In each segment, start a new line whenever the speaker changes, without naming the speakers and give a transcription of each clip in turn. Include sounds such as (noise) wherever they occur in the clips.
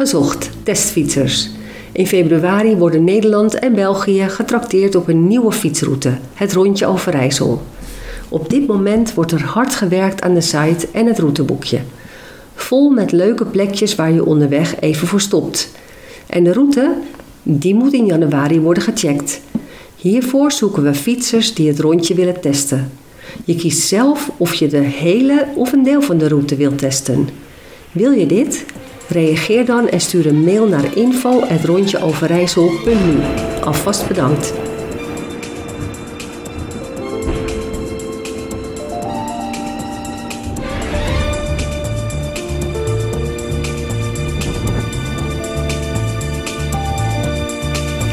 Gezocht, testfietsers. In februari worden Nederland en België getrakteerd op een nieuwe fietsroute, het Rondje Overijssel. Op dit moment wordt er hard gewerkt aan de site en het routeboekje. Vol met leuke plekjes waar je onderweg even voor stopt. En de route, die moet in januari worden gecheckt. Hiervoor zoeken we fietsers die het rondje willen testen. Je kiest zelf of je de hele of een deel van de route wilt testen. Wil je dit? Reageer dan en stuur een mail naar info.rondjeoverijssel.nu. Alvast bedankt.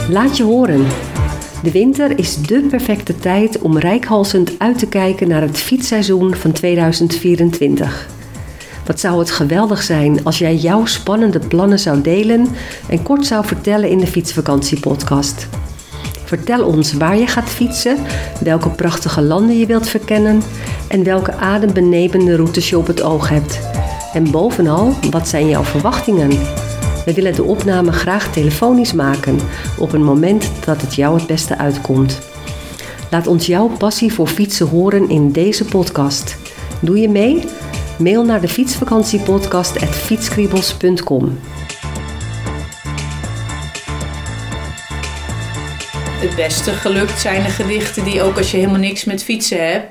Laat je horen. De winter is dé perfecte tijd om rijkhalsend uit te kijken naar het fietsseizoen van 2024. Wat zou het geweldig zijn als jij jouw spannende plannen zou delen en kort zou vertellen in de Fietsvakantiepodcast. Vertel ons waar je gaat fietsen, welke prachtige landen je wilt verkennen en welke adembenebende routes je op het oog hebt. En bovenal, wat zijn jouw verwachtingen? We willen de opname graag telefonisch maken op een moment dat het jou het beste uitkomt. Laat ons jouw passie voor fietsen horen in deze podcast. Doe je mee? Mail naar de fietsvakantiepodcast.fietskriebels.com.
Het beste gelukt zijn de gedichten die ook als je helemaal niks met fietsen hebt,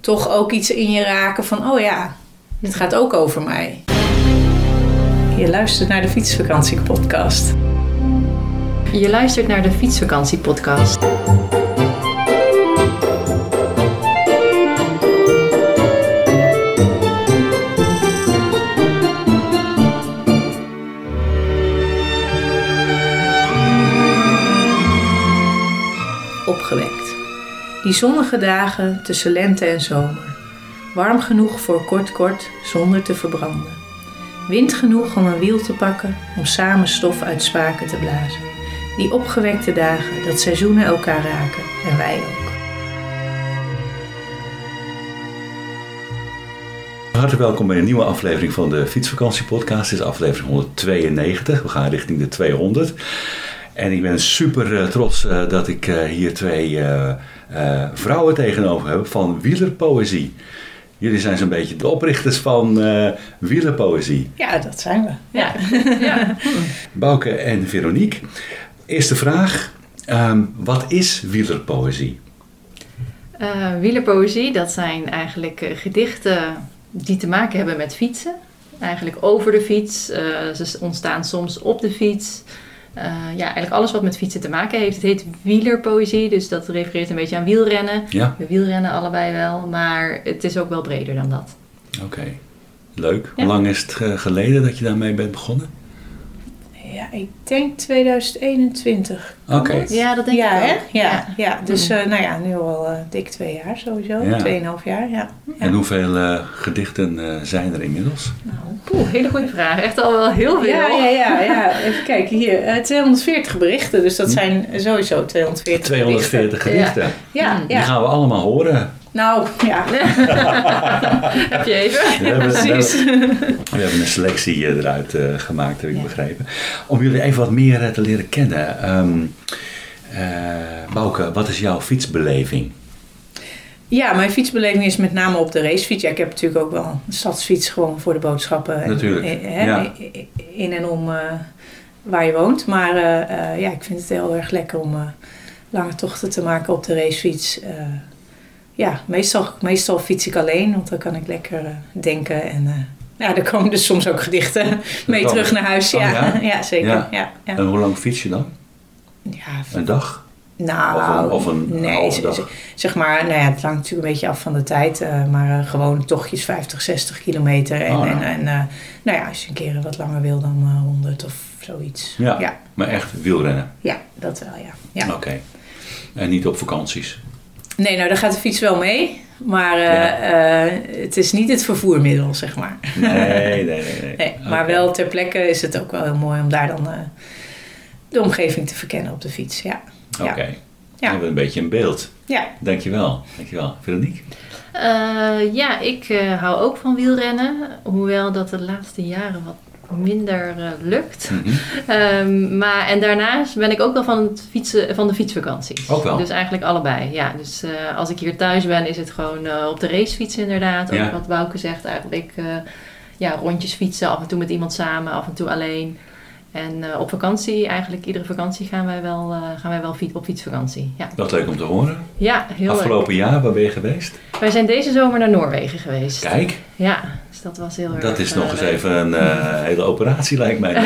toch ook iets in je raken van, oh ja, dit gaat ook over mij. Je luistert naar de Fietsvakantiepodcast.
Je luistert naar de Fietsvakantiepodcast.
Opgewekt. Die zonnige dagen tussen lente en zomer. Warm genoeg voor kort kort zonder te verbranden. Wind genoeg om een wiel te pakken, om samen stof uit spaken te blazen. Die opgewekte dagen dat seizoenen elkaar raken en wij ook.
Hartelijk welkom bij een nieuwe aflevering van de Fietsvakantiepodcast. Dit is aflevering 192. We gaan richting de 200. En ik ben super eh, trots eh, dat ik eh, hier twee eh, eh, vrouwen tegenover heb van Wielerpoëzie. Jullie zijn zo'n beetje de oprichters van eh Wielerpoëzie.
Ja, dat zijn we.
Ja. (laughs) ja.
Bouke en Veronique. Eerste vraag. ehm, wat is wielerpoëzie?
Eh, wielerpoëzie, dat zijn eigenlijk gedichten die te maken hebben met fietsen. Eigenlijk over de fiets. Eh, ze ontstaan soms op de fiets. Eh, ja, eigenlijk alles wat met fietsen te maken heeft. Het heet wielerpoëzie, dus dat refereert een beetje aan wielrennen.
Ja,
We wielrennen allebei wel, maar het is ook wel breder dan dat.
oké. Leuk.
Ja.
Hoe lang is het eh, geleden dat je daarmee bent begonnen?
Ja, ik denk 2021.
Oké.
Ja, dat denk
ja,
ik
hè?
ook.
Ja, ja. dus
Mm.
eh, nou ja, nu al eh, dik twee jaar sowieso.
Ja.
Tweeënhalf jaar, ja. ja.
En hoeveel eh, gedichten eh, zijn er inmiddels?
Nou,
Poeh, hele goede vraag. Echt al wel heel veel.
Ja, ja, ja, ja. Even kijken hier. eh, 240 berichten, dus dat zijn sowieso 240
240 gedichten.
Ja,
Mm.
Die
ja.
gaan we allemaal horen.
Nou, ja. (laughs)
Heb je even?
We hebben, we
Precies.
hebben- we hebben een selectie eh, eruit eh, gemaakt, heb ik
Ja.
begrepen. Om jullie even wat meer eh, te leren kennen. Ehm eh, Bouke, wat is jouw fietsbeleving?
Ja, mijn fietsbeleving is met name op de racefiets. Ja, ik heb natuurlijk ook wel een stadsfiets gewoon voor de boodschappen. En,
Natuurlijk,
hè,
ja.
In en om eh, waar je woont. Maar eh, eh, ja, ik vind het heel erg lekker om eh, lange tochten te maken op de racefiets. Ja, meestal, meestal fiets ik alleen, want dan kan ik lekker eh, denken. En eh, ja, er komen dus soms ook gedichten (laughs) mee terug naar huis.
Oh,
Ja,
ja? (laughs)
ja? zeker.
Ja.
Ja.
En hoe lang fiets je dan?
Ja,
Een dag?
nou,
Of een- of een
nee,
dag?
zeg maar, nou ja, het hangt natuurlijk een beetje af van de tijd, eh, maar gewoon tochtjes 50, 60 kilometer. En,
Oh,
en,
nou.
en ja, als je een keer wat langer wil dan eh 100 of zoiets.
Ja.
ja,
Maar echt wielrennen?
ja, dat wel, ja. ja.
Oké. En niet op vakanties?
Nee, nou, daar gaat de fiets wel mee, maar eh,
Ja.
eh, het is niet het vervoermiddel, zeg maar.
Nee, nee, nee. nee. (laughs)
Nee, maar wel ter plekke is het ook wel heel mooi om daar dan eh, de omgeving te verkennen op de fiets, ja.
Oké.
Ja.
We hebben een beetje een beeld.
Ja,
Dankjewel. Dankjewel. Veronique?
Eh, ja, ik eh, hou ook van wielrennen. Hoewel dat de laatste jaren wat minder eh, lukt.
Mhm. (laughs)
Ehm, maar, en daarnaast ben ik ook wel van, het fietsen, van de fietsvakanties.
Ook wel?
Dus eigenlijk allebei. Ja, dus eh, als ik hier thuis ben, is het gewoon eh, op de racefiets inderdaad. Ook
Ja.
wat Wouke zegt eigenlijk. ja, rondjes fietsen, af en toe met iemand samen, af en toe alleen. En op vakantie, eigenlijk iedere vakantie gaan wij wel, gaan wij wel op fietsvakantie. Ja,
Wat leuk om te horen.
ja heel leuk.
Afgelopen jaar, waar ben je geweest?
Wij zijn deze zomer naar Noorwegen geweest.
Kijk,
Ja, dus dat was heel erg
dat is
eh,
nog eens
leuk.
even een eh, hele operatie lijkt mij. (laughs)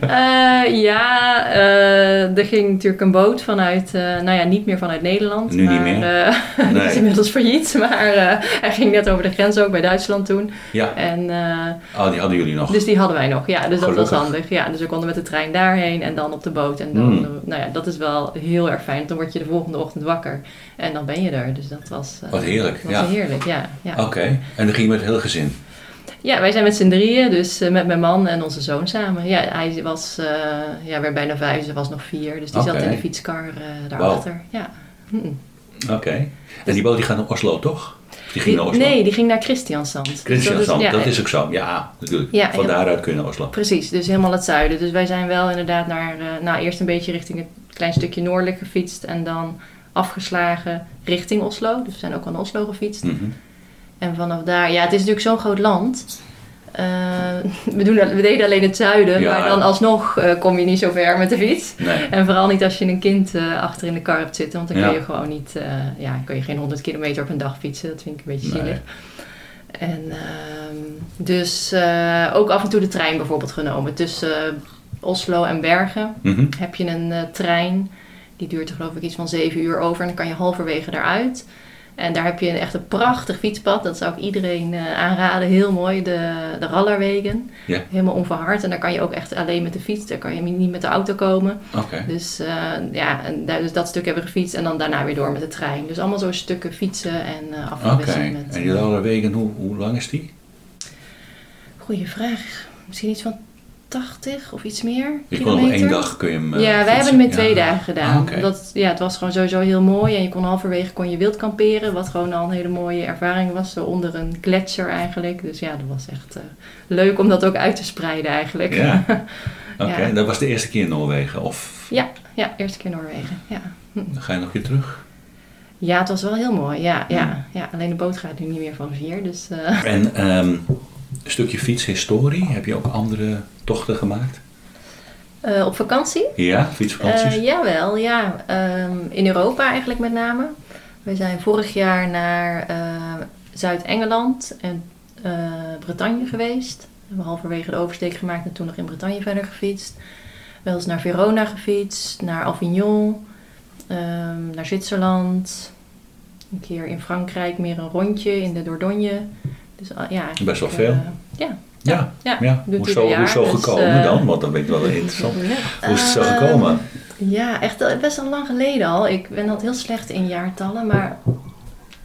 Eh, ja, eh, er ging natuurlijk een boot vanuit, eh, nou ja, niet meer vanuit Nederland.
Nu niet
maar,
meer?
eh, (laughs) die
Nee.
is inmiddels failliet, (laughs) maar eh, hij ging net over de grens ook bij Duitsland toen.
ja,
En, eh,
oh, die hadden jullie nog.
dus die hadden wij nog, ja, dus dat was handig. Ja, dus we konden met de trein daarheen en dan op de boot. En dan, eh, nou ja, dat is wel heel erg fijn. Dan word je de volgende ochtend wakker en dan ben je er. Dus dat was, eh,
Wat heerlijk,
was
ja.
heerlijk, ja. ja.
Oké, en dan ging je met het hele gezin.
Ja, wij zijn met z'n drieën, dus eh, met mijn man en onze zoon samen. Ja, hij was, eh ja, werd bijna vijf, hij was nog vier. Dus die zat in de fietskar daarachter. Ja. Hm.
Oké. En die boot die gaat naar Oslo, toch? Die ging naar Oslo?
Nee, die ging naar Christiansand. Dus
Christiansand,
ja,
dat is ook zo. Ja, natuurlijk.
Ja,
Van daaruit kun je naar Oslo.
Precies, dus helemaal het zuiden. Dus wij zijn wel inderdaad naar, nou eerst een beetje richting het klein stukje noordelijk gefietst. En dan afgeslagen richting Oslo. Dus we zijn ook aan Oslo gefietst.
Mhm.
En vanaf daar, ja, het is natuurlijk zo'n groot land. Eh, (laughs) we, doen, we deden alleen het zuiden,
Ja.
maar dan alsnog eh, kom je niet zo ver met de fiets.
Nee.
En vooral niet als je een kind eh, achter in de kar hebt zitten, want dan
Ja.
kun je gewoon niet, ja, kun je geen 100 kilometer op een dag fietsen. Dat vind ik een beetje
Nee.
zielig. En ehm, dus ook af en toe de trein bijvoorbeeld genomen. Tussen Oslo en Bergen
Mhm.
heb je een trein. Die duurt er geloof ik iets van zeven uur over. En dan kan je halverwege daaruit. En daar heb je echt een prachtig fietspad. Dat zou ik iedereen eh, aanraden. Heel mooi. De, de Rallerwegen. Helemaal onverhard. En daar kan je ook echt alleen met de fiets. Daar kan je niet met de auto komen. Dus, eh, ja, en daar, dus dat stuk hebben we gefietst. En dan daarna weer door met de trein. Dus allemaal zo stukken fietsen en eh
Oké.
afgewisseld met...
En die Rollerwegen, hoe, hoe lang is die?
Goeie vraag. Misschien iets van 80 of iets meer
Je kon op
kilometer.
één dag kun je hem eh,
ja, wij
fietsen.
hebben het met
Ja.
twee dagen gedaan.
Ah,
dat, ja, het was gewoon sowieso heel mooi. En je kon halverwege kon je wild kamperen. Wat gewoon al een hele mooie ervaring was. Zo onder een gletsjer eigenlijk. Dus ja, dat was echt eh, leuk om dat ook uit te spreiden eigenlijk.
Ja. (laughs) Oké,
Ja.
dat was de eerste keer in Noorwegen. Of
ja, ja, eerste keer Noorwegen. Ja. Hm.
ga je nog een keer terug?
ja, het was wel heel mooi. Ja,
Hm.
ja, ja. Alleen de boot gaat nu niet meer van vier. Dus eh,
En ehm, een stukje fietshistorie. Heb je ook andere tochten gemaakt?
eh, op vakantie?
Ja, fietsvakanties?
Eh, jawel, ja. Ehm, in Europa eigenlijk met name. We zijn vorig jaar naar eh, Zuid-Engeland en Bretagne geweest. We hebben halverwege de oversteek gemaakt en toen nog in Bretagne verder gefietst. Wel eens naar Verona gefietst, naar Avignon, ehm, naar Zwitserland. Een keer in Frankrijk meer een rondje in de Dordogne. Dus, ah, ja,
Best wel
eh,
veel.
ja,
ja.
ja.
ja.
doet
Hoezo,
ieder jaar,
hoezo
dus,
gekomen
eh,
dan? Want dan ben ik wel interessant.
Ja.
Hoe is het zo
Eh,
gekomen?
Ja, echt best al lang geleden al. Ik ben altijd heel slecht in jaartallen, maar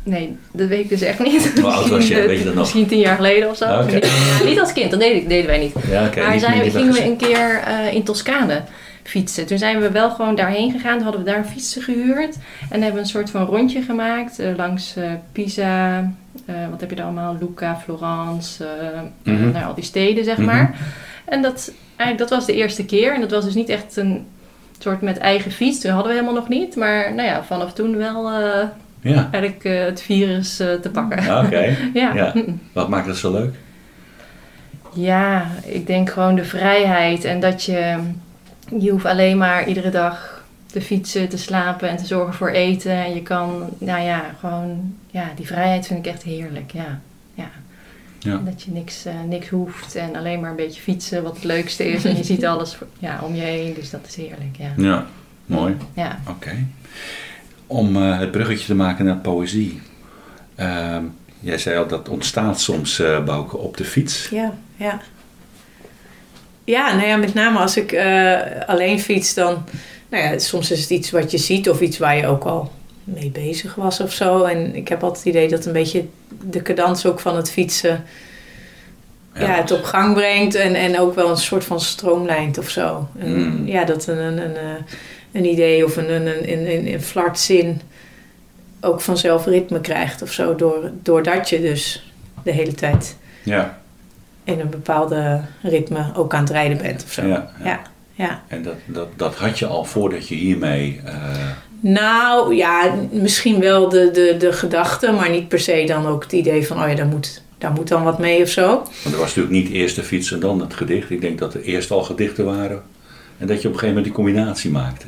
nee, dat weet ik dus echt niet.
Hoe oud was je?
Misschien,
Weet je dat nog?
Misschien tien jaar geleden of zo.
Ah.
Niet, ja, niet als kind, dat deden, deden wij niet.
Ja,
maar
niet
zijn,
meer
gingen we een keer eh, in Toscane fietsen. Toen zijn we wel gewoon daarheen gegaan. Toen hadden we daar fietsen gehuurd. En hebben we een soort van rondje gemaakt eh, langs eh, Pisa. Eh, wat heb je daar allemaal? Lucca, Florence. eh,
Mhm.
nou, al die steden, zeg
Mhm.
maar. En dat, eigenlijk, dat was de eerste keer. En dat was dus niet echt een soort met eigen fiets. Toen hadden we helemaal nog niet. Maar nou ja, vanaf toen wel eh,
Ja,
eigenlijk het virus te pakken.
Ah, oké. (laughs)
Ja.
Ja. Wat maakt dat zo leuk?
Ja, ik denk gewoon de vrijheid en dat je, je hoeft alleen maar iedere dag te fietsen, te slapen en te zorgen voor eten. En je kan, nou ja, gewoon, ja, die vrijheid vind ik echt heerlijk, ja. ja.
Ja.
Dat je niks, eh, niks hoeft en alleen maar een beetje fietsen, wat het leukste is. En je ziet (laughs) alles ja, om je heen, dus dat is heerlijk, ja.
Ja, mooi.
Ja,
Oké. Om eh, het bruggetje te maken naar poëzie. Ehm, jij zei al dat ontstaat soms, eh Bouke, op de fiets.
Ja, ja. Ja, nou ja, met name als ik eh, alleen fiets, dan... Nou ja, soms is het iets wat je ziet of iets waar je ook al mee bezig was of zo. En ik heb altijd het idee dat een beetje de cadans ook van het fietsen... Ja, het op gang brengt en, en ook wel een soort van stroomlijnt of zo. En,
Mm.
Ja, dat een, een, een, eh, een idee of een, een, een, een, een, een flartzin ook vanzelf ritme krijgt of zo. Door, doordat je dus de hele tijd
Ja,
in een bepaalde ritme ook aan het rijden bent of zo.
Ja, ja.
Ja.
En dat, dat, dat had je al voordat je hiermee... eh,
Nou ja, misschien wel de, de, de gedachte, maar niet per se dan ook het idee van, oh ja, daar moet, daar moet dan wat mee of zo.
want er was natuurlijk niet eerst de fiets en dan het gedicht. Ik denk dat er eerst al gedichten waren. En dat je op een gegeven moment die combinatie maakte.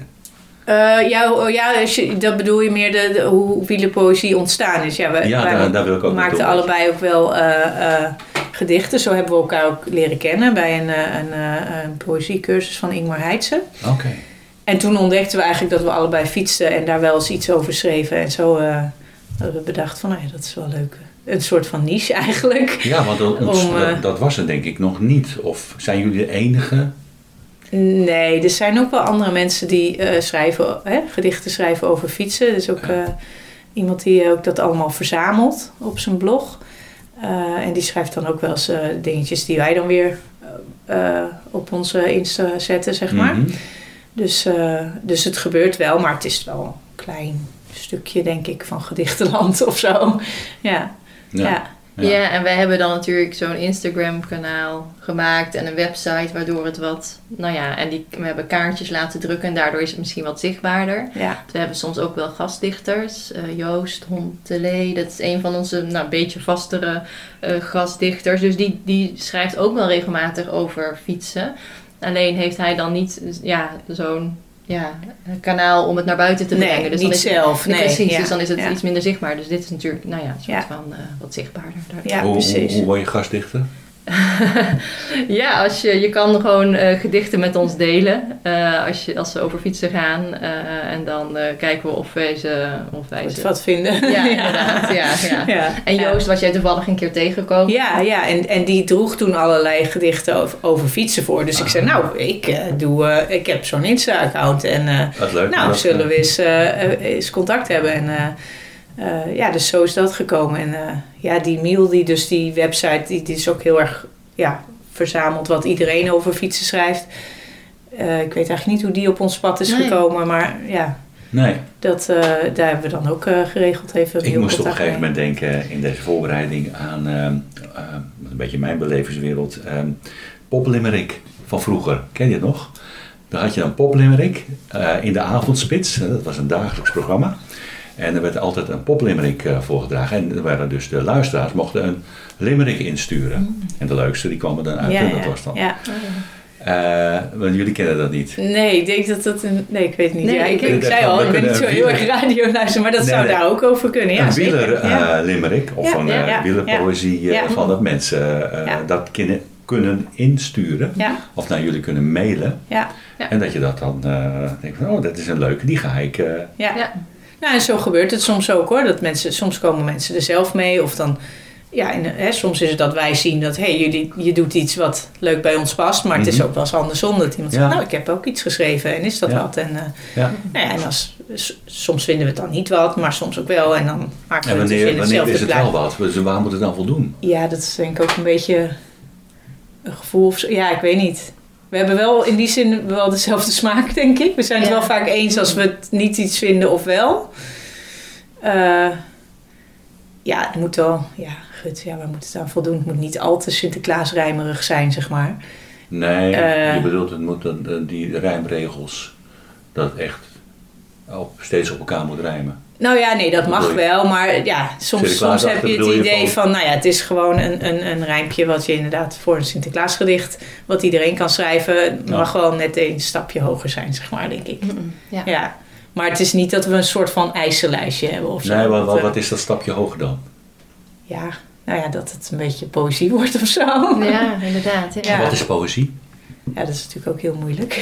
Eh, ja, oh, ja dat bedoel je meer de, de- hoe wielerpoëzie ontstaan is. Ja, we,
Ja,
wij
daar- daar wil ik ook
maakten allebei ook wel eh, eh, gedichten. Zo hebben we elkaar ook leren kennen bij een, een, een poëziecursus van Ingmar Heitse.
Oké.
En toen ontdekten we eigenlijk dat we allebei fietsten en daar wel eens iets over schreven. En zo hadden we bedacht van, nou ja, dat is wel leuk. Een soort van niche eigenlijk.
Ja, want dat, (laughs)
Om,
dat, was er denk ik nog niet. Of zijn jullie de enige?
Nee, er zijn ook wel andere mensen die eh, schrijven, hè, gedichten schrijven over fietsen. Er is ook eh, iemand die ook dat allemaal verzamelt op zijn blog. Eh, en die schrijft dan ook wel eens dingetjes die wij dan weer op onze Insta zetten, zeg maar.
Mhm.
Dus, dus het gebeurt wel, maar het is wel een klein stukje, denk ik, van gedichtenland (laughs) of zo. Ja, ja.
Ja.
Ja.
Ja. en wij hebben dan natuurlijk zo'n Instagram-kanaal gemaakt en een website waardoor het wat, nou ja, en die, we hebben kaartjes laten drukken en daardoor is het misschien wat zichtbaarder.
ja.
We hebben soms ook wel gastdichters. Eh, Joost Hontelee, dat is een van onze nou, een beetje vastere eh, gastdichters. Dus die, die schrijft ook wel regelmatig over fietsen. Alleen heeft hij dan niet ja, zo'n ja, kanaal om het naar buiten te brengen.
Nee,
dus
niet
dan is het-
zelf. Nee,
Precies,
ja,
dus dan is het
ja.
iets minder zichtbaar. Dus dit is natuurlijk nou ja, een soort
Ja.
van eh, wat zichtbaarder.
Ja,
hoe, hoe,
precies.
hoe word je gastdichter? (laughs)
Ja, als je, je kan gewoon eh, gedichten met ons delen eh, als, je, als ze over fietsen gaan. eh, en dan eh, kijken we of wij ze... Of wij
Wat,
ze
wat vinden.
ja, (laughs) inderdaad. Ja, ja.
Ja.
En Joost was jij toevallig een keer tegengekomen.
Ja, ja en, en die droeg toen allerlei gedichten over, over fietsen voor. Dus ik zei, nou, ik, eh, doe, eh, ik heb zo'n Insta-account. En eh,
Wat leuk.
nou, zullen we eens, eens contact hebben. En eh, ja, dus zo is dat gekomen. En eh, ja, die Miel, die, dus die website, die, die is ook heel erg ja, verzameld wat iedereen over fietsen schrijft. Eh, ik weet eigenlijk niet hoe die op ons pad is
Nee.
gekomen. Maar ja,
Nee,
dat, eh, daar hebben we dan ook eh, geregeld even
ik moest op een gegeven moment denken in deze voorbereiding aan ehm, een beetje mijn belevingswereld. ehm Poplimerick van vroeger. Ken je het nog? Daar had je een poplimerick eh, in de avondspits. Dat was een dagelijks programma. En er werd altijd een poplimerick eh, voorgedragen. En er waren dus de luisteraars mochten een limerick insturen. En de leukste die kwam er dan uit.
Ja,
en dat
ja,
was dan.
ja.
Eh, want jullie kennen dat niet.
Nee, ik denk dat dat een... Nee, ik weet het niet.
Nee,
ja, ik,
ik-
ik zei al, ik ben niet zo heel erg radio luisteren, maar dat
Nee,
zou
nee.
daar ook over kunnen. Ja,
een
zeker.
wieler
ja.
eh, limerick of
Ja,
een
ja, ja,
wielerpoëzie
ja.
van dat mensen eh,
Ja.
dat kunnen, kunnen insturen.
Ja,
Of naar jullie kunnen mailen.
ja,
Ja.
En dat je dat dan eh, denkt van, oh dat is een leuke, die ga ik... eh,
ja. Nou, en zo gebeurt het soms ook hoor. Dat mensen, soms komen mensen er zelf mee of dan... Ja, en, hè, soms is het dat wij zien dat hey, jullie, je doet iets wat leuk bij ons past. Maar het is
Mhm.
ook wel eens andersom dat iemand
Ja.
zegt, nou ik heb ook iets geschreven en is dat
Ja.
wat? En, eh,
ja.
nou ja, en als, soms vinden we het dan niet wat, maar soms ook wel. En dan maken
En
we het dus in
wanneer is het wel wat? Dus waar moet het dan voldoen?
Ja, dat is denk ik ook een beetje een gevoel of. Ja, ik weet niet. We hebben wel in die zin wel dezelfde smaak, denk ik. We zijn het
Ja.
wel vaak eens als we het niet iets vinden of wel. Eh, ja, het moet wel... Ja, gut, ja, waar moet het aan voldoen? Het moet niet al te Sinterklaasrijmerig zijn, zeg maar.
Nee,
Eh.
je bedoelt het moet een- die rijmregels, dat het echt op, steeds op elkaar moet rijmen.
Nou ja, nee, dat mag wel. Maar ja, soms, soms heb je het
je
idee
van-
van... Nou ja, het is gewoon een, een, een rijmpje wat je inderdaad voor een Sinterklaasgedicht... wat iedereen kan schrijven,
Ja.
mag wel net een stapje hoger zijn, zeg maar, denk ik.
Ja.
Ja. Maar het is niet dat we een soort van eisenlijstje hebben of zo.
Nee, wat,
Dat,
wat,
eh,
wat is dat stapje hoger dan?
Ja, nou ja, dat het een beetje poëzie wordt of zo.
Ja, inderdaad. Ja.
Ja.
Wat is poëzie?
Ja, dat is natuurlijk ook heel moeilijk. (laughs)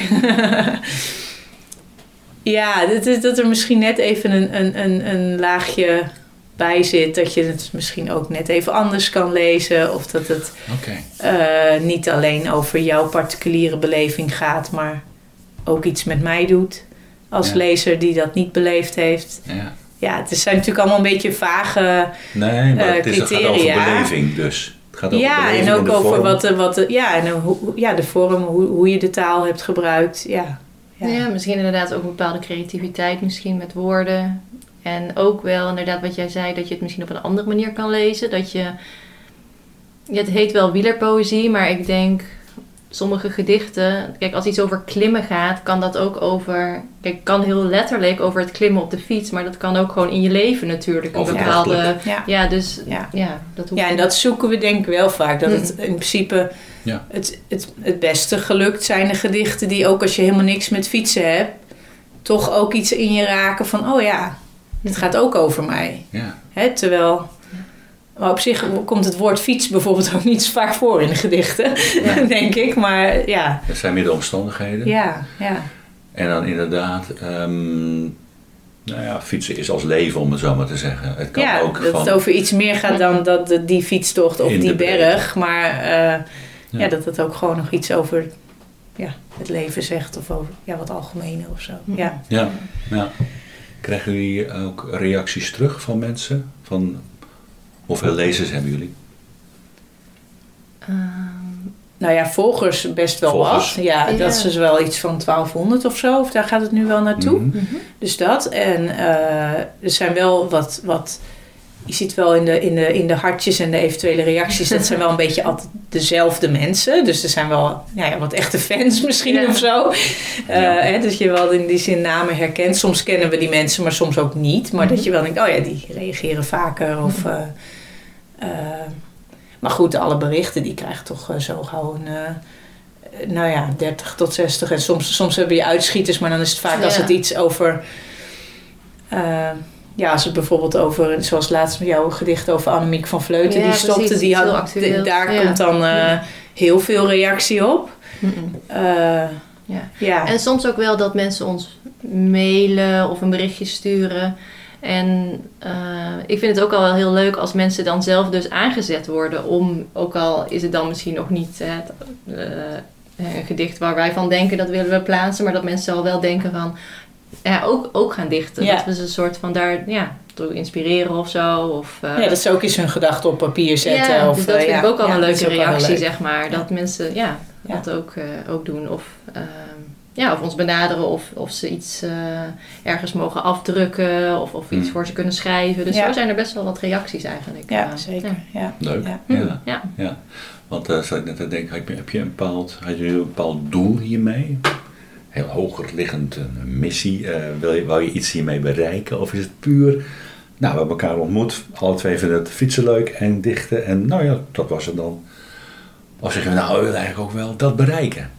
ja, dat, is, dat er misschien net even een, een, een, een laagje bij zit. Dat je het misschien ook net even anders kan lezen. Of dat het eh, niet alleen over jouw particuliere beleving gaat, maar ook iets met mij doet. Als
Ja.
lezer die dat niet beleefd heeft.
Ja.
Ja, het zijn natuurlijk allemaal een beetje vage.
Nee, maar
Eh,
het, is, het gaat over beleving dus. Het gaat over
Ja,
beleving
en ook over
vorm.
wat de, wat de, ja, en hoe- ja, de vorm, hoe, hoe je de taal hebt gebruikt. Ja.
Ja.
Ja.
misschien inderdaad ook een bepaalde creativiteit misschien met woorden. En ook wel inderdaad wat jij zei, dat je het misschien op een andere manier kan lezen. Dat je Ja, het heet wel wielerpoëzie, maar ik denk sommige gedichten, kijk, als iets over klimmen gaat, kan dat ook over, kijk, kan heel letterlijk over het klimmen op de fiets, maar dat kan ook gewoon in je leven natuurlijk. Een bepaalde,
Ja.
ja, dus
Ja.
ja, dat hoeft
Ja, en dat zoeken we denk ik wel vaak. Dat het in principe
Ja.
het, het, het beste gelukt zijn de gedichten die ook als je helemaal niks met fietsen hebt, toch ook iets in je raken van, oh ja, het gaat ook over mij.
Ja.
Hè, terwijl, maar op zich komt het woord fiets bijvoorbeeld (laughs) ook niet zo vaak voor in de gedichten,
Ja. (laughs)
denk ik. Maar ja,
Het zijn meer de omstandigheden.
ja, ja.
En dan inderdaad, ehm, nou ja, fietsen is als leven om het zo maar te zeggen. Het kan
ja,
ook
dat
van...
het over iets meer gaat dan dat die fietstocht of
In
die berg. Maar eh, ja.
Ja.
dat het ook gewoon nog iets over ja, het leven zegt. Of over ja, wat algemene of zo. Ja.
Ja, ja. Krijgen jullie ook reacties terug van mensen? Van hoeveel lezers hebben jullie?
Ehm,
Nou ja, volgers best wel
Volgers.
wat. Ja,
Ja.
dat is dus wel iets van 1200 of zo. Of daar gaat het nu wel naartoe.
Mhm.
Dus dat. En eh, er zijn wel wat... wat je ziet wel in de, in, de, in de hartjes en de eventuele reacties... dat zijn wel een beetje altijd dezelfde mensen. Dus er zijn wel nou ja, wat echte fans (laughs) misschien
Ja.
of zo. Eh,
Ja.
hè, dat je wel in die zin namen herkent. Soms kennen we die mensen, maar soms ook niet. Maar dat je wel denkt, oh ja, die reageren vaker. Of, eh, eh, maar goed, alle berichten die krijgen toch eh, zo eh, nou ja, 30 tot 60. En soms, soms hebben je uitschieters, maar dan is het vaak als het iets over... eh, ja, als het bijvoorbeeld over, zoals laatst met jouw gedicht over Annemiek van Vleuten,
Ja,
die stopte,
precies,
die had, daar
Ja.
komt dan eh, heel veel reactie op. Eh,
Ja.
ja.
En soms ook wel dat mensen ons mailen of een berichtje sturen. En eh, ik vind het ook al wel heel leuk als mensen dan zelf dus aangezet worden om, ook al is het dan misschien nog niet het, een gedicht waar wij van denken dat willen we plaatsen, maar dat mensen al wel denken van ja, ook, ook gaan dichten.
Ja.
Dat we ze een soort van daar ja, door inspireren of zo. Of, eh,
ja, dat ze ook eens hun gedachten op papier zetten.
ja,
of,
dus dat
eh,
vind
ja.
ik ook al
Ja,
een leuke reactie,
leuk.
zeg maar.
Ja.
Dat mensen ja,
Ja.
dat ook, eh, ook doen. Of, ehm, ja, of ons benaderen of, of ze iets eh, ergens mogen afdrukken. Of, of iets
Hmm.
voor ze kunnen schrijven. Dus
Ja.
zo zijn er best wel wat reacties eigenlijk.
Ja, zeker.
ja.
Ja.
Leuk.
Ja.
Ja.
Ja.
ja. Want uh, zat ik net te denken, heb je, heb je een bepaald, had je een bepaald doel hiermee? Heel hoger liggend, een missie. eh, wil je, wou je iets hiermee bereiken? Of is het puur, nou, we hebben elkaar ontmoet. Alle twee vinden het fietsen leuk en dichten. En nou ja, dat was het dan. Of zeggen we, nou, we willen eigenlijk ook wel dat bereiken.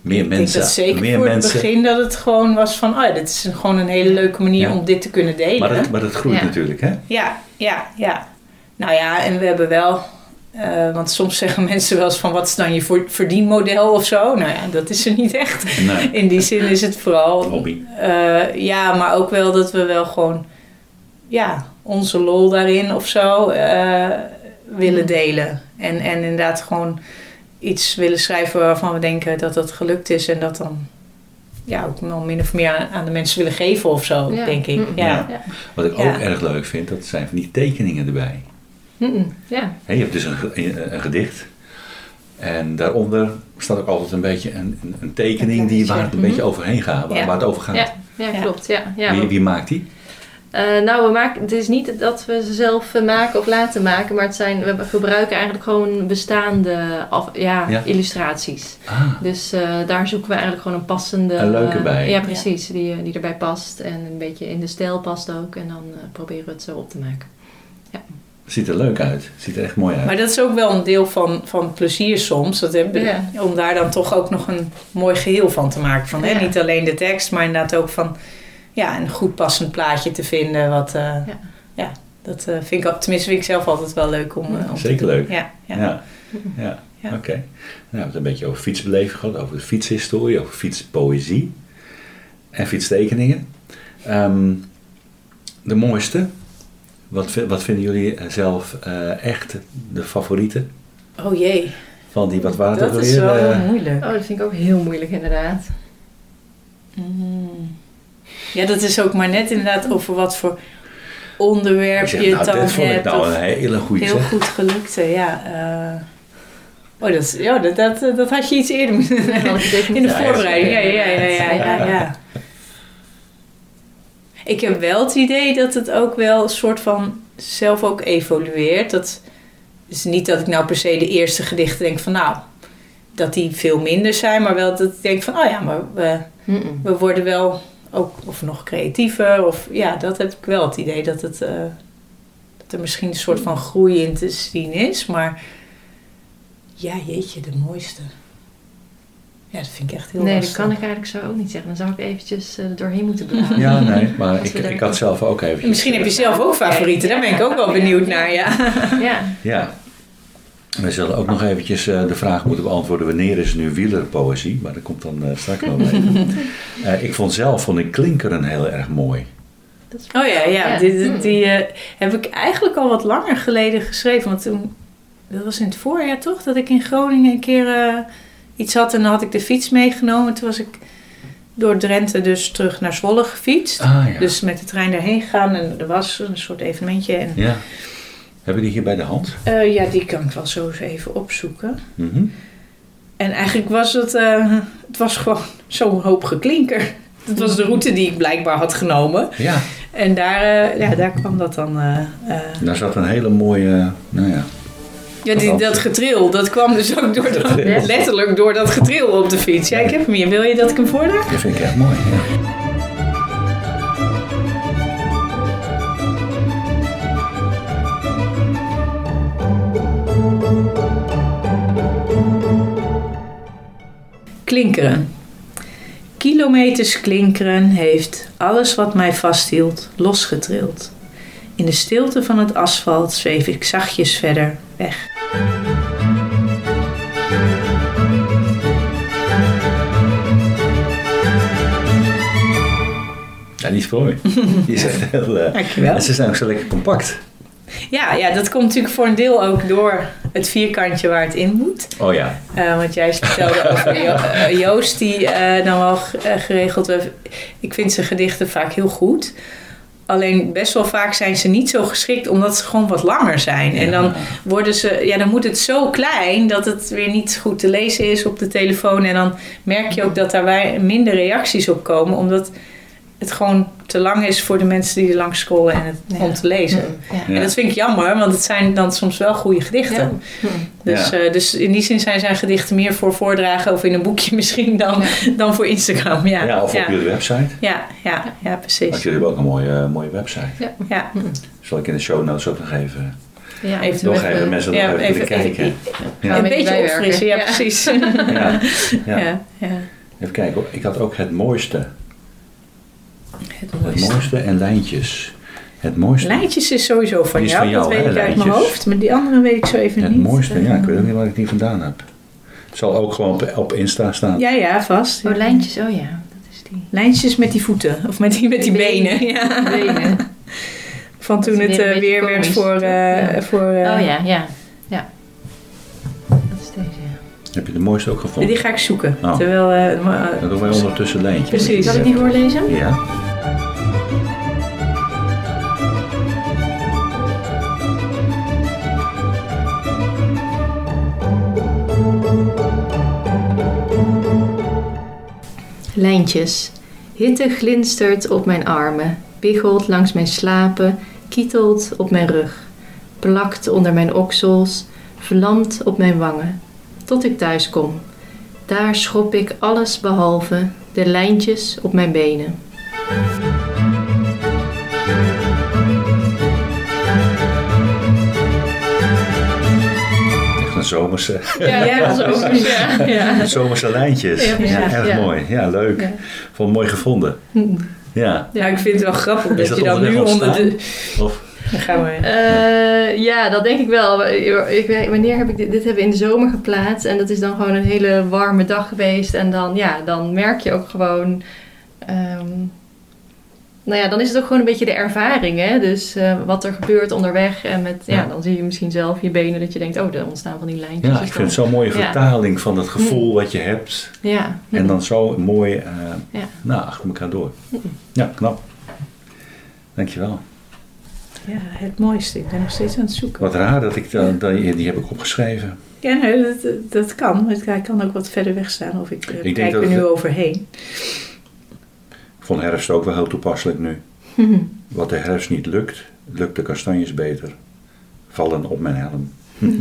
Meer
Ik
mensen.
denk dat zeker
meer
voor
mensen.
het begin dat het gewoon was van, oh dit is gewoon een hele leuke manier
Ja.
om dit te kunnen delen.
Maar dat, maar dat groeit
Ja.
natuurlijk, hè?
Ja, ja, ja. Nou ja, en we hebben wel... eh, want soms zeggen (laughs) mensen wel eens van... wat is dan je verdienmodel of zo? Nou ja, dat is er niet echt.
Nee.
In die zin is het vooral... (laughs)
Hobby.
eh, ja, maar ook wel dat we wel gewoon... ja, onze lol daarin of zo eh, willen delen. En, en inderdaad gewoon iets willen schrijven waarvan we denken dat dat gelukt is. En dat dan ja, ook wel min of meer aan, aan de mensen willen geven of zo,
Ja.
denk ik.
Mm.
Ja.
Ja.
Ja.
Wat ik
Ja.
ook erg leuk vind, dat zijn van die tekeningen erbij.
Ja.
Je hebt dus een, een, gedicht. En daaronder staat ook altijd een beetje een, een- een tekening die, waar het een beetje overheen gaat. Waar,
Ja.
waar het over gaat.
Ja. Ja,
Ja.
klopt. Ja. Ja.
Wie, wie maakt die?
Eh, nou, we maken, het is niet dat we ze zelf eh, maken of laten maken, maar het zijn, we gebruiken eigenlijk gewoon bestaande af, ja,
Ja.
illustraties.
Ah,
Dus eh, daar zoeken we eigenlijk gewoon een passende...
Een leuke bij.
Ja, precies. Die, eh, die erbij past en een beetje in de stijl past ook. En dan eh, proberen we het zo op te maken.
Ziet er leuk uit. Ziet er echt mooi uit.
Maar dat is ook wel een deel van, van plezier soms. Dat hebben,
Ja.
Om daar dan toch ook nog een mooi geheel van te maken. Van, hè?
Ja.
Niet alleen de tekst, maar inderdaad ook van ja, een goed passend plaatje te vinden. Wat, eh, ja.
Ja.
dat eh, vind ik, ook- tenminste vind ik zelf altijd wel leuk om, eh, om te
Zeker leuk.
Ja, ja.
Ja, ja.
Ja.
oké. Nou, we hebben het een beetje over fietsbeleving gehad, over de fietshistorie, over fietspoëzie en fietstekeningen. Ehm, de mooiste, wat, wat vinden jullie zelf eh, echt de favorieten
Oh jee,
van die, wat waren
dat is wel
Eh,
heel moeilijk.
Oh, dat vind ik ook heel moeilijk inderdaad.
Mm. Ja, dat is ook maar net inderdaad over wat voor onderwerp
zeg,
je
nou,
het dan
dit vond ik
hebt.
nou een hele goede
Heel
zeg.
goed gelukte, ja. eh. oh, dat, ja dat, dat, dat had je iets eerder moeten (laughs) In de
Ja,
voorbereiding, ja,
ja,
ja, ja, ja, ja, ja. Ik heb wel het idee dat het ook wel een soort van zelf ook evolueert. Dat Dus niet dat ik nou per se de eerste gedichten denk van nou, dat die veel minder zijn, maar wel dat ik denk van oh ja, maar we, we worden wel ook of nog creatiever. Of ja, dat heb ik wel het idee dat, het, eh, dat er misschien een soort van groei in te zien is. Maar ja, jeetje, de mooiste. Ja, dat vind ik echt heel
Nee, dat
lastig.
kan ik eigenlijk zo ook niet zeggen. Dan zou ik eventjes eh, doorheen moeten bladeren.
Ja, nee, maar ik, ik had zelf ook eventjes...
Misschien heb je zelf ook favorieten, daar ben ik ook wel benieuwd naar. Ja. (laughs)
Ja.
Ja. We zullen ook nog eventjes eh, de vraag moeten beantwoorden... wanneer is nu wielerpoëzie? Maar dat komt dan eh, straks nog (laughs) even. Eh, ik vond zelf vond ik Klinkeren heel erg mooi.
Dat is
Oh ja, ja.
Ja.
Die, die,
Hmm.
die, heb ik eigenlijk al wat langer geleden geschreven. Want toen, dat was in het voorjaar toch, dat ik in Groningen een keer eh, iets had. En dan had ik de fiets meegenomen. Toen was ik door Drenthe dus terug naar Zwolle gefietst.
Ah ja.
Dus met de trein daarheen gegaan en er was een soort evenementje. En,
ja. Hebben die hier bij de hand?
eh, ja, die kan ik wel zo even opzoeken.
Mhm.
En eigenlijk was het, eh, het was gewoon zo'n hoop geklinker. (laughs) Het was de route die ik blijkbaar had genomen.
Ja,
En daar, eh, ja, daar kwam dat dan...
daar zat een hele mooie... Nou ja,
Ja, die, dat getril, dat kwam dus ook door dat, letterlijk door dat getril op de fiets. Ja, ik heb hem hier. Wil je dat ik hem voorlees?
dat vind ik echt mooi. Ja.
Klinkeren. Kilometers klinkeren heeft alles wat mij vasthield losgetrild. In de stilte van het asfalt zweef ik zachtjes verder weg.
Ja, (laughs) die is mooi. Die is echt heel... eh,
Dankjewel.
en ze zijn ook zo lekker compact.
Ja, ja, dat komt natuurlijk voor een deel ook door het vierkantje waar het in moet.
Oh ja.
Eh, want jij vertelde (laughs) over Jo- eh, Joost, die eh, dan wel geregeld. Ik vind zijn gedichten vaak heel goed. Alleen best wel vaak zijn ze niet zo geschikt omdat ze gewoon wat langer zijn. En dan worden ze, ja, dan moet het zo klein dat het weer niet goed te lezen is op de telefoon. En dan merk je ook dat daar wij- minder reacties op komen, omdat het gewoon te lang is voor de mensen die er langs scrollen en het
Ja.
om te lezen.
Ja.
Ja.
En dat vind ik jammer, want het zijn dan soms wel goede gedichten.
Ja.
Dus,
Ja.
eh, dus in die zin zijn zijn gedichten meer voor voordragen of in een boekje (laughs) misschien dan, dan voor Instagram. Ja,
Ja, of
ja.
op jullie website.
ja, ja, ja,
Want
precies.
jullie hebben ook een mooie, eh, mooie website.
Ja.
Zal ik in de show notes ook nog even...
Ja,
Even
Nog even mensen nog
ja,
even, kijken.
We
Een beetje
bijwerken.
opfrissen, ja, precies.
Ja. Ja. (laughs)
Ja, ja.
Even kijken hoor. Ik had ook het mooiste.
Het
Het
mooiste.
en lijntjes. Het mooiste.
Lijntjes is sowieso van
Die is
jou,
van jou,
dat weet
hè,
ik uit mijn
lijntjes.
hoofd. Maar die andere weet ik zo even
Het
niet.
mooiste, ja. Ik weet ook
Eh,
niet waar ik die vandaan heb. Het zal ook gewoon op, op Insta staan.
Ja, ja, vast.
Oh, lijntjes, oh ja. Dat is die.
Lijntjes met die voeten. Of met die, met die benen. Ja. (laughs)
Benen.
Van toen
Dat
het
weer
eh, weer werd voor... eh,
Ja.
voor eh,
Oh ja, ja. Ja. Dat is deze, ja.
Heb je de mooiste ook gevonden?
Die ga ik zoeken.
Oh.
Terwijl... eh, eh,
Dan doen wij ondertussen lijntjes.
Precies.
Zal ik die voorlezen?
Ja.
Lijntjes. Hitte glinstert op mijn armen, biggelt langs mijn slapen, kietelt op mijn rug, plakt onder mijn oksels, vlamt op mijn wangen, tot ik thuis kom. Daar schop ik alles behalve de lijntjes op mijn benen.
Zomerse,
Ja,
Ja,
dat is ook. Ja, ja. (laughs)
zomerse lijntjes.
Ja,
erg
Ja.
mooi. Ja, leuk.
Ja.
Vond het mooi gevonden. Ja.
Nou, ik vind het wel grappig dat,
dat
je dan nu onder de...
Of,
Dan gaan we...
Eh, ja, dat denk ik wel. Ik, weet- wanneer heb ik dit? Dit hebben we in de zomer geplaatst. En dat is dan gewoon een hele warme dag geweest. En dan, ja, dan merk je ook gewoon... ehm, nou ja, dan is het ook gewoon een beetje de ervaring, hè. Dus eh, wat er gebeurt onderweg. En met, ja.
Ja.
dan zie je misschien zelf je benen dat je denkt... Oh, er ontstaan van die lijntjes.
ja,
Dus
ik vind het zo'n mooie
Ja.
Vertaling van het gevoel wat je hebt.
Ja.
En dan zo mooi eh,
Ja.
nou, achter elkaar door. Ja, knap. Dankjewel.
Ja, het mooiste. Ik ben nog steeds aan het zoeken.
Wat raar dat ik dan, dat, die heb ik opgeschreven.
Ja, nee, dat, dat kan. Maar Hij kan ook wat verder weg staan. Of ik, eh,
denk
kijk
dat
er
het-
nu overheen.
Vond herfst ook wel heel toepasselijk nu. (laughs) Wat de herfst niet lukt, lukt de kastanjes beter. Vallen op mijn helm. (laughs)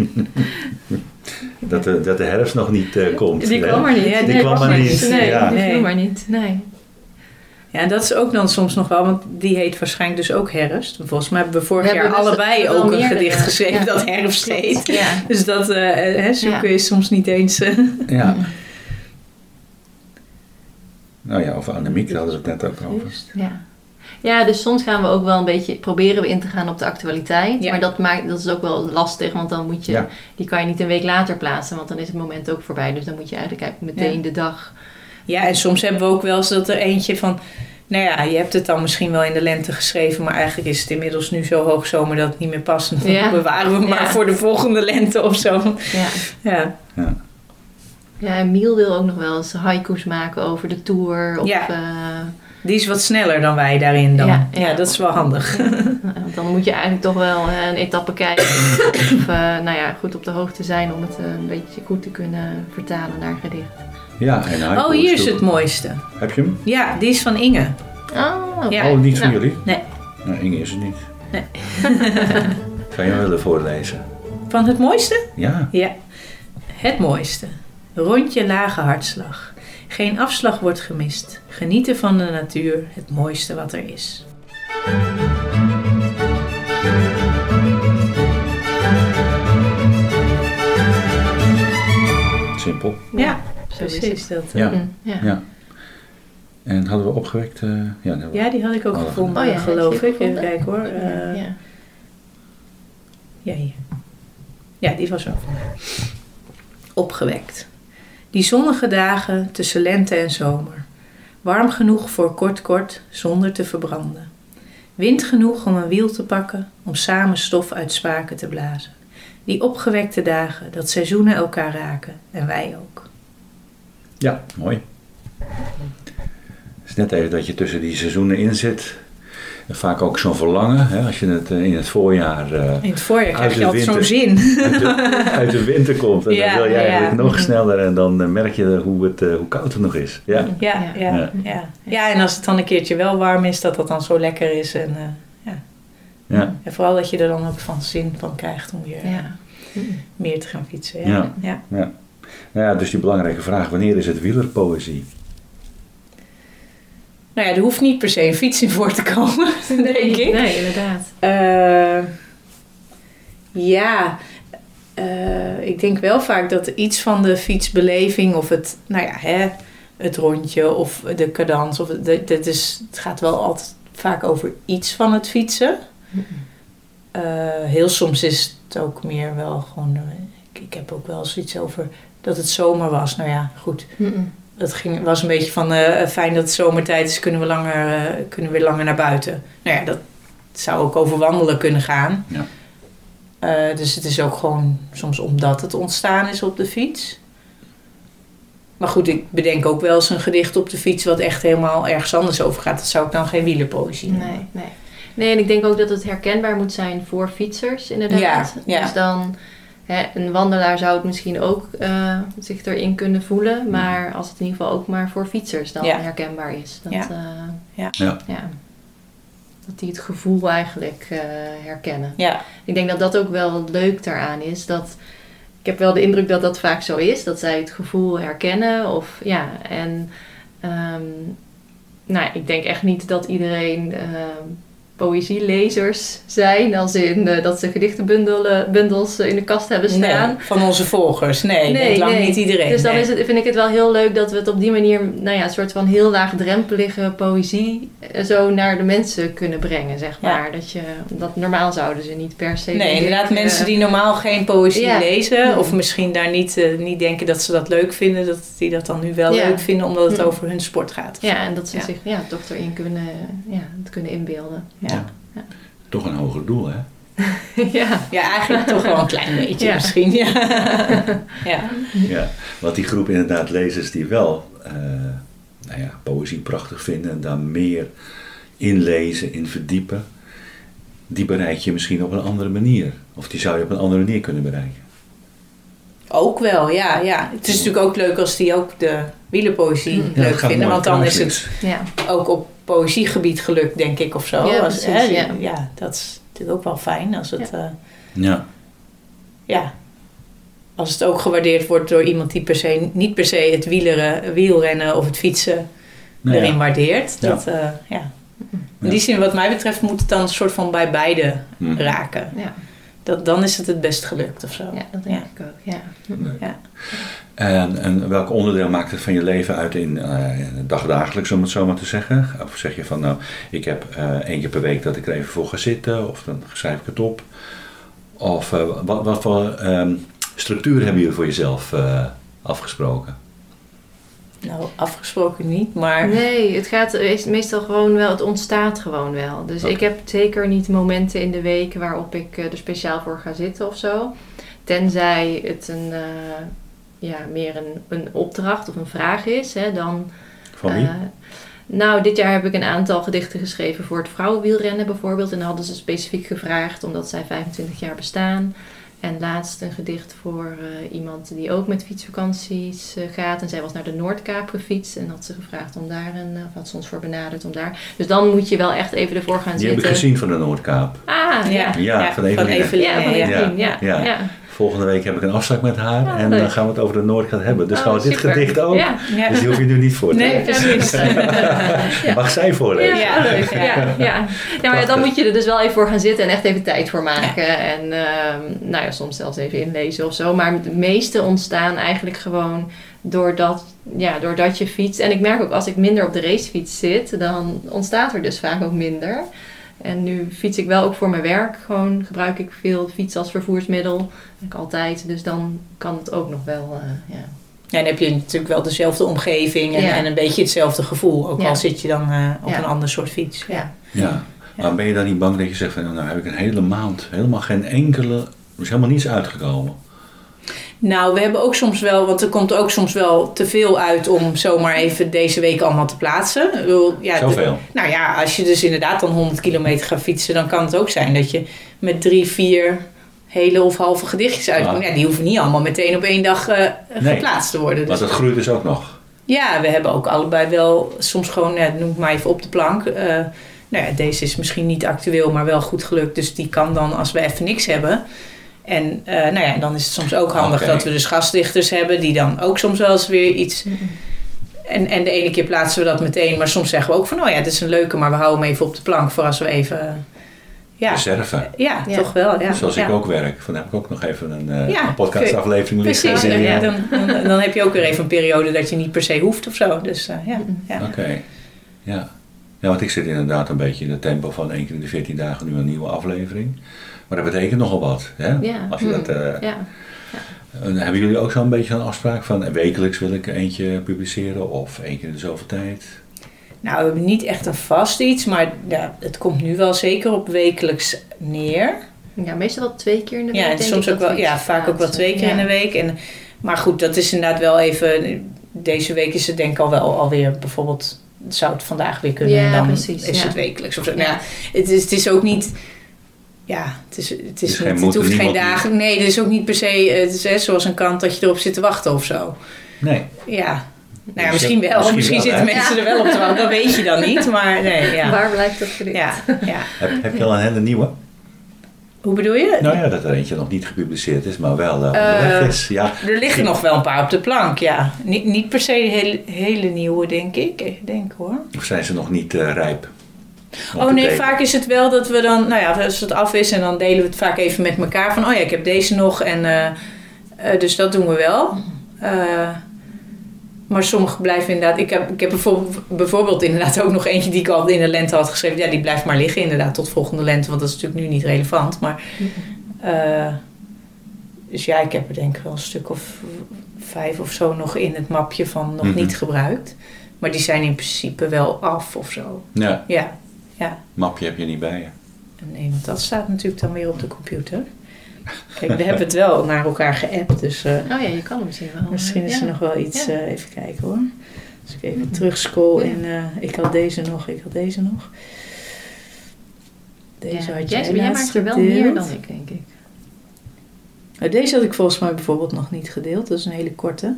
Dat de, dat de herfst nog niet eh, komt.
Die kwam er niet.
Ja, die
Nee,
kwam maar
er
niet.
Nee,
Ja.
die maar niet. Nee.
Ja, en dat is ook dan soms nog wel, want die heet waarschijnlijk dus ook herfst. Volgens mij hebben we vorig
We
jaar
dus
allebei ook een gedicht geschreven
ja.
dat herfst heet.
Ja.
Dus dat eh, hè, zoeken
Ja.
is soms niet eens...
Ja. (laughs) Nou ja, over Annemiek, daar hadden ze het net ook over.
Ja. ja, dus soms gaan we ook wel een beetje, proberen we in te gaan op de actualiteit.
Ja.
Maar dat, maakt, dat is ook wel lastig, want dan moet je,
Ja.
die kan je niet een week later plaatsen, want dan is het moment ook voorbij. Dus dan moet je eigenlijk eigenlijk meteen
Ja.
de dag.
Ja, en soms hebben we ook wel eens dat er eentje van... Nou ja, je hebt het dan misschien wel in de lente geschreven... maar eigenlijk is het inmiddels nu zo hoog zomer dat het niet meer past. Dan
Ja.
bewaren we maar
Ja.
voor de volgende lente of zo.
Ja.
Ja,
ja, en Miel wil ook nog wel eens haiku's maken over de tour. Of,
Ja.
eh,
die is wat sneller dan wij daarin dan. Ja,
Ja, ja.
dat is wel handig.
want dan moet je eigenlijk toch wel eh, een etappe kijken. (coughs) of eh, nou ja, goed op de hoogte zijn om het een beetje goed te kunnen vertalen naar gedicht.
Ja, en haiku
Oh, hier is het mooiste.
Heb je hem?
Ja, die is van Inge.
Oh,
Ja.
Oh, niet van
Ja.
jullie?
Nee.
Nou, Inge is het niet.
Nee. (laughs)
Ga je hem willen voorlezen?
Van het mooiste?
Ja.
Ja. Het mooiste. Rondje lage hartslag. Geen afslag wordt gemist. Genieten van de natuur. Het mooiste wat er is.
Simpel.
Ja,
zo is
precies. Dat, eh,
Ja.
Mm, ja.
Ja. En hadden we opgewekt? eh, ja, we-
Ja, die had ik ook
Oh,
gevonden,
Oh ja,
geloof ik. Even kijken hoor. Eh,
ja.
ja, hier. Ja, die was wel van mij. Opgewekt. Die zonnige dagen tussen lente en zomer. Warm genoeg voor kort kort, zonder te verbranden. Wind genoeg om een wiel te pakken, om samen stof uit spaken te blazen. Die opgewekte dagen, dat seizoenen elkaar raken en wij ook.
Ja, mooi. Het is net even dat je tussen die seizoenen in zit. Vaak ook zo'n verlangen. Hè? Als je het eh, in het voorjaar eh,
In het voorjaar krijg
Uit
je
de
altijd zo'n
winter.
zin.
uit, de, uit de winter komt. En
Ja,
dan wil je
ja,
eigenlijk
ja.
nog sneller. En dan eh, merk je hoe, het, hoe koud het nog is. Ja.
Ja,
Ja.
ja,
Ja.
en als het dan een keertje wel warm is, dat dat dan zo lekker is. En, eh, ja.
Ja.
en vooral dat je er dan ook van zin van krijgt om weer
Ja.
meer te gaan fietsen. Ja.
Ja.
Ja.
Ja. Nou ja, dus die belangrijke vraag. Wanneer is het wielerpoëzie?
Nou ja, er hoeft niet per se een fiets in voor te komen, (laughs) denk ik.
Nee, inderdaad.
Eh, ja, eh, ik denk wel vaak dat iets van de fietsbeleving of het, nou ja, hè, het rondje of de cadans, of het, dat- is, het gaat wel altijd vaak over iets van het fietsen. Eh, heel soms is het ook meer wel gewoon, ik, ik heb ook wel zoiets over dat het zomer was. Nou ja, goed. Het ging, was een beetje van eh, fijn dat het zomertijd is, kunnen we, langer, eh, kunnen we weer langer naar buiten. Nou ja, dat zou ook over wandelen kunnen gaan.
Ja.
Eh, dus het is ook gewoon soms omdat het ontstaan is op de fiets. Maar goed, ik bedenk ook wel eens een gedicht op de fiets wat echt helemaal ergens anders over gaat. Dat zou ik dan geen wielerpoëzie noemen.
Nee, nee. Nee, en ik denk ook dat het herkenbaar moet zijn voor fietsers, inderdaad.
Ja, ja.
Dus dan, hè, een wandelaar zou het misschien ook eh, zich erin kunnen voelen. Maar als het in ieder geval ook maar voor fietsers dan
Ja.
herkenbaar is. Dat,
Ja.
eh,
Ja.
Ja.
ja. Dat die het gevoel eigenlijk eh, herkennen.
Ja,
Ik denk dat dat ook wel leuk daaraan is. Dat, ik heb wel de indruk dat dat vaak zo is. Dat zij het gevoel herkennen. Of, ja, en ehm, nou, ik denk echt niet dat iedereen ehm, poëzielezers zijn. Als in eh, dat ze gedichtenbundels in de kast hebben staan.
nee, van onze volgers. Nee, nee, lang niet iedereen.
Dus dan is het, vind ik het wel heel leuk dat we het op die manier, nou ja, een soort van heel laagdrempelige poëzie eh, zo naar de mensen kunnen brengen, zeg
Ja.
maar. Dat je, dat normaal zouden ze niet per se.
Nee, inderdaad,
eh,
mensen die normaal geen poëzie
Ja.
lezen,
Mm.
of misschien daar niet, eh, niet denken dat ze dat leuk vinden, dat die dat dan nu wel
Ja.
leuk vinden omdat het
Mm.
over hun sport gaat.
Ja, en dat ze zich ja, toch erin kunnen, ja, het kunnen inbeelden.
Ja.
Toch een hoger doel, hè? (laughs)
ja.
ja, eigenlijk toch wel een klein beetje
Ja.
misschien. Ja. (laughs) ja.
Ja. Want die groep inderdaad lezers die wel eh, nou ja, poëzie prachtig vinden en daar meer inlezen, in verdiepen, die bereik je misschien op een andere manier. Of die zou je op een andere manier kunnen bereiken.
Ook wel, ja, ja. Het is natuurlijk ook leuk als die ook de wielerpoëzie
Mm.
Ja,
leuk vinden, want dan is het
ja.
ook op poëziegebied gelukt, denk ik, of zo.
Ja,
Als-
precies,
hè,
ja.
ja, dat is natuurlijk ook wel fijn als het... eh,
Ja.
ja, als het ook gewaardeerd wordt door iemand die per se, niet per se het wieleren, wielrennen of het fietsen
Nou
erin
ja.
waardeert.
Ja.
Dat, eh, ja. In
Ja.
die zin, wat mij betreft, moet het dan een soort van bij beide
Hm.
raken. Dat, dan is het het best gelukt of zo.
ja dat denk
Ja.
ik ook. Ja.
Nee.
Ja.
En, en welk onderdeel maakt het van je leven uit in eh dagdagelijks, om het zo maar te zeggen? Of zeg je van, nou, ik heb eh, één keer per week dat ik er even voor ga zitten, of dan schrijf ik het op. Of eh, wat, wat voor ehm, structuur hebben jullie voor jezelf eh, afgesproken?
Nou, afgesproken niet, maar
Nee, het gaat is meestal gewoon wel, het ontstaat gewoon wel. Dus ik heb zeker niet momenten in de week waarop ik eh, er speciaal voor ga zitten of zo. Tenzij het een, eh, ja, meer een, een opdracht of een vraag is, hè, dan...
Van wie?
eh, nou, dit jaar heb ik een aantal gedichten geschreven voor het vrouwenwielrennen bijvoorbeeld. En dan hadden ze specifiek gevraagd omdat zij 25 jaar bestaan. En laatst een gedicht voor eh, iemand die ook met fietsvakanties eh, gaat. En zij was naar de Noordkaap gefietst. En had ze gevraagd om daar een, of had ze ons voor benaderd om daar. Dus dan moet je wel echt even ervoor gaan
Die heb
zitten.
ik gezien van de Noordkaap.
Ah, ja.
Ja, van.
Ja, van
ja.
Evelien, ja.
Ja.
ja. ja.
Volgende week heb ik een afspraak met haar en
leuk.
dan gaan we het over de Noordkaap hebben. Dus
Oh,
gewoon dit
super.
gedicht ook.
Ja.
Ja.
Dus die hoef je nu niet voor te
Nee,
lezen.
precies. (laughs)
Ja.
Mag zij voorlezen?
Ja,
Ja,
leuk.
ja.
Ja, ja. ja, maar ja, dan moet je er dus wel even voor gaan zitten en echt even tijd voor maken. En ehm, nou ja, soms zelfs even inlezen of zo. Maar de meeste ontstaan eigenlijk gewoon doordat, ja, doordat je fietst. En ik merk ook als ik minder op de racefiets zit, dan ontstaat er dus vaak ook minder. En nu fiets ik wel ook voor mijn werk. Gewoon gebruik ik veel fiets als vervoersmiddel. Ik altijd. Dus dan kan het ook nog wel, eh, ja.
Ja, dan heb je natuurlijk wel dezelfde omgeving en,
Ja.
en een beetje hetzelfde gevoel. Ook
Ja.
al zit je dan eh, op
Ja.
een ander soort fiets.
ja.
Ja. Maar ben je dan niet bang dat je zegt van nou heb ik een hele maand helemaal geen enkele, er is helemaal niets uitgekomen.
Nou, we hebben ook soms wel, want er komt ook soms wel te veel uit om zomaar even deze week allemaal te plaatsen. Ja,
Zoveel?
nou ja, als je dus inderdaad dan 100 kilometer gaat fietsen, dan kan het ook zijn dat je met drie, vier hele of halve gedichtjes uitkomt.
Ah.
Ja, die hoeven niet allemaal meteen op één dag
Nee.
geplaatst te worden.
Maar
Dus
dat groeit dus ook nog.
ja, we hebben ook allebei wel soms gewoon, ja, noem ik maar even op de plank. eh, nou ja, deze is misschien niet actueel, maar wel goed gelukt. Dus die kan dan als we even niks hebben. En eh, nou ja, dan is het soms ook handig dat we dus gastdichters hebben die dan ook soms wel eens weer iets. En, en de ene keer plaatsen we dat meteen, maar soms zeggen we ook van, oh ja, dit is een leuke, maar we houden hem even op de plank voor als we even. Ja,
Reserve.
ja,
Ja.
toch wel. Ja.
Zoals
ja.
ik ook werk. Van heb ik ook nog even een, eh,
Ja,
een podcastaflevering liggen.
Precies,
eh,
ja.
dan, dan, dan heb je ook weer even een periode dat je niet per se hoeft of zo. Dus eh, ja, ja.
Oké. Ja. Ja, want ik zit inderdaad een beetje in het tempo van één keer in de 14 dagen nu een nieuwe aflevering. Maar dat betekent nogal wat. Hè?
Ja.
Als je dat, eh,
ja.
en hebben jullie ook zo'n beetje een afspraak van eh, wekelijks wil ik eentje publiceren of één keer in de zoveel tijd?
Nou, we hebben niet echt een vast iets, maar ja, het komt nu wel zeker op wekelijks neer.
Ja, meestal wel twee keer in de week.
Ja, en soms ook wel,
we
ja, vaak ook wel twee keer in de week. En, maar goed, dat is inderdaad wel even. Deze week is het denk ik al wel alweer bijvoorbeeld. Zou het vandaag weer kunnen?
Ja,
en dan
precies,
is
ja.
het wekelijks of zo.
Ja.
Nou, ja, het, is, het is ook niet. Ja, het is, het is niet, het hoeft geen dagen. Nee, het is ook niet per se. eh, Het is hè, zoals een krant dat je erop zit te wachten of zo.
Nee.
Ja. Nou ja,
Dus
misschien wel.
misschien
Misschien,
wel,
zitten
hè?
mensen
Ja.
er wel op te wachten. Dat weet je dan niet. Maar nee, ja.
Waar blijft dat gedicht?
Ja, ja.
Heb, heb je al een hele nieuwe?
Hoe bedoel je?
Nou ja, dat er eentje nog niet gepubliceerd is, maar wel eh, onderweg
Eh,
is. Ja.
Er liggen nog wel een paar op de plank, ja. Niet, niet per se hele, hele nieuwe, denk ik. Ik denk hoor.
Of zijn ze nog niet eh, rijp?
Oh nee, vaak is het wel dat we dan, nou ja, als het af is en dan delen we het vaak even met elkaar van, oh ja, ik heb deze nog. En, eh, eh, dus dat doen we wel. Maar sommige blijven inderdaad. Ik heb, ik heb bijvoorbeeld, bijvoorbeeld inderdaad ook nog eentje die ik al in de lente had geschreven. Ja, die blijft maar liggen inderdaad tot volgende lente, want dat is natuurlijk nu niet relevant. Maar, eh, dus ja, ik heb er denk ik wel een stuk of vijf of zo nog in het mapje van nog
Mhm.
niet gebruikt. Maar die zijn in principe wel af of zo.
Ja,
Ja, ja.
mapje heb je niet bij je.
Nee, want dat staat natuurlijk dan weer op de computer. Kijk, we hebben het wel naar elkaar geappt, dus eh,
Oh ja, je kan hem misschien wel.
misschien is
ja.
er nog wel iets.
Ja.
eh, even kijken hoor. Als ik even terugscroll
Ja.
in. eh, ik had deze nog, ik had deze nog. Deze had
jij,
jij,
jij maakt er wel
gedeeld.
meer dan ik, denk ik.
Deze had ik volgens mij bijvoorbeeld nog niet gedeeld. Dat is een hele korte.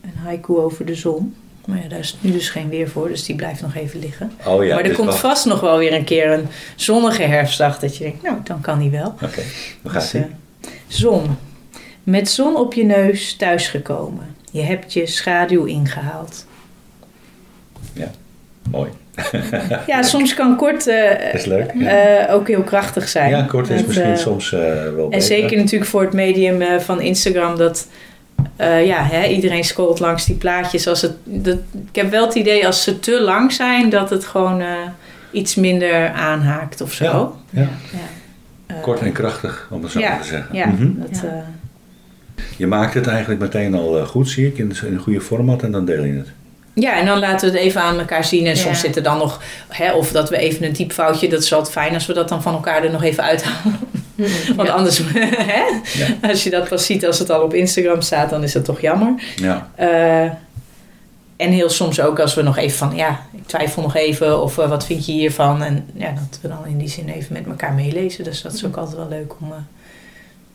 Een haiku over de zon. Maar ja, daar is nu dus geen weer voor, dus die blijft nog even liggen.
Oh ja,
maar er
dus
komt vast nog wel weer een keer een zonnige herfstdag dat je denkt, nou, dan kan die wel.
Oké, we gaan
Dus,
zien.
eh, Zon. Met zon op je neus thuisgekomen. Je hebt je schaduw ingehaald.
Mooi.
Ja, soms kan kort eh,
Is leuk.
eh, ook heel krachtig zijn.
Ja, kort is misschien soms wel
En
beter.
zeker natuurlijk voor het medium van Instagram dat eh, ja, hè, iedereen scrolt langs die plaatjes. Als het, dat, ik heb wel het idee als ze te lang zijn dat het gewoon eh, iets minder aanhaakt of zo.
Ja, ja.
Eh,
Kort en krachtig, om het zo
ja,
maar te zeggen.
Ja,
Mhm.
dat,
Ja.
eh,
Je maakt het eigenlijk meteen al goed, zie ik, in, in een goede format en dan deel je het.
ja, en dan laten we het even aan elkaar zien. En soms
Ja.
zit er dan nog, hè, of dat we even een typfoutje, dat is altijd fijn als we dat dan van elkaar er nog even uithalen. (laughs) Want
Ja.
anders, (laughs) hè,
Ja.
als je dat pas ziet als het al op Instagram staat, dan is dat toch jammer.
Ja,
Eh, en heel soms ook als we nog even van, ja, ik twijfel nog even of eh, wat vind je hiervan? En ja, dat we dan in die zin even met elkaar meelezen. Dus dat is ook altijd wel leuk om, eh,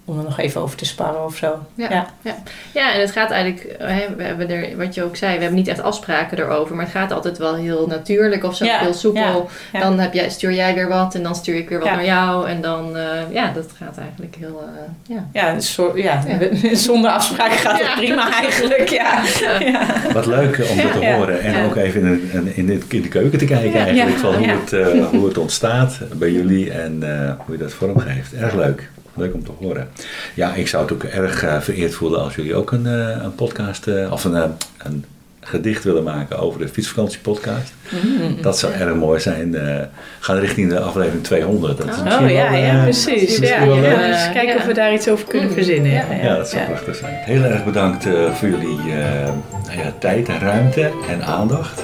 om er nog even over te sparren of zo.
Ja,
Ja.
ja. Ja. en het gaat eigenlijk, hè, we hebben er, wat je ook zei, we hebben niet echt afspraken erover, maar het gaat altijd wel heel natuurlijk of zo,
Ja,
heel soepel.
ja, ja.
Dan heb jij, stuur jij weer wat en dan stuur ik weer wat
Ja.
naar jou en dan, eh, ja, dat gaat eigenlijk heel, eh, ja.
Ja, zo- ja,
Ja.
zonder afspraak gaat het
Ja.
prima (laughs) eigenlijk. Ja. Ja.
wat leuk om dat te
Ja.
horen. En
Ja.
ook even in, de- in, de, in de keuken te kijken
Ja.
eigenlijk.
Ja.
Van hoe, het, eh, hoe het ontstaat bij jullie en eh, hoe je dat vormgeeft. Erg leuk. Leuk om te horen. Ja, ik zou het ook erg eh, vereerd voelen als jullie ook een, eh, een podcast eh, of een, een gedicht willen maken over de fietsvakantiepodcast.
Mm.
Dat zou erg mooi zijn. eh ga richting de aflevering 200. Dat is
Oh,
Oh ja,
wel,
ja, precies. Ja,
wel
ja, dus kijken
Ja.
of we daar iets over kunnen
Mm.
verzinnen. Ja,
Ja.
Ja, dat zou
ja.
prachtig zijn. Heel erg bedankt eh, voor jullie eh, nou ja, tijd en ruimte en aandacht.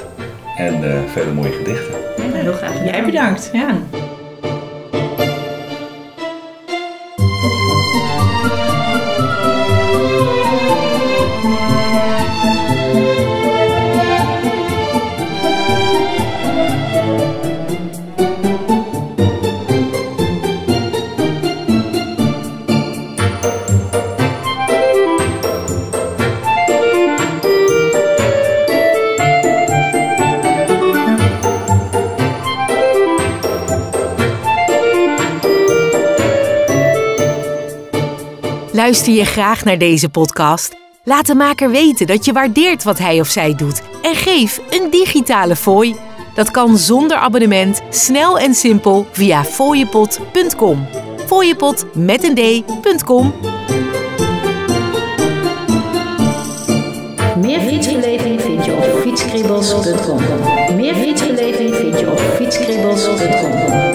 En eh, vele mooie gedichten.
Ja, heel graag.
Jij bedankt. Ja.
Luister je graag naar deze podcast? Laat de maker weten dat je waardeert wat hij of zij doet en geef een digitale fooi. Dat kan zonder abonnement, snel en simpel via fooiepot.com. Fooiepot met een d.com.
Meer fietsbeleving vind je op fietskribbels.com. Meer fietsbeleving vind je op fietskribbels.com.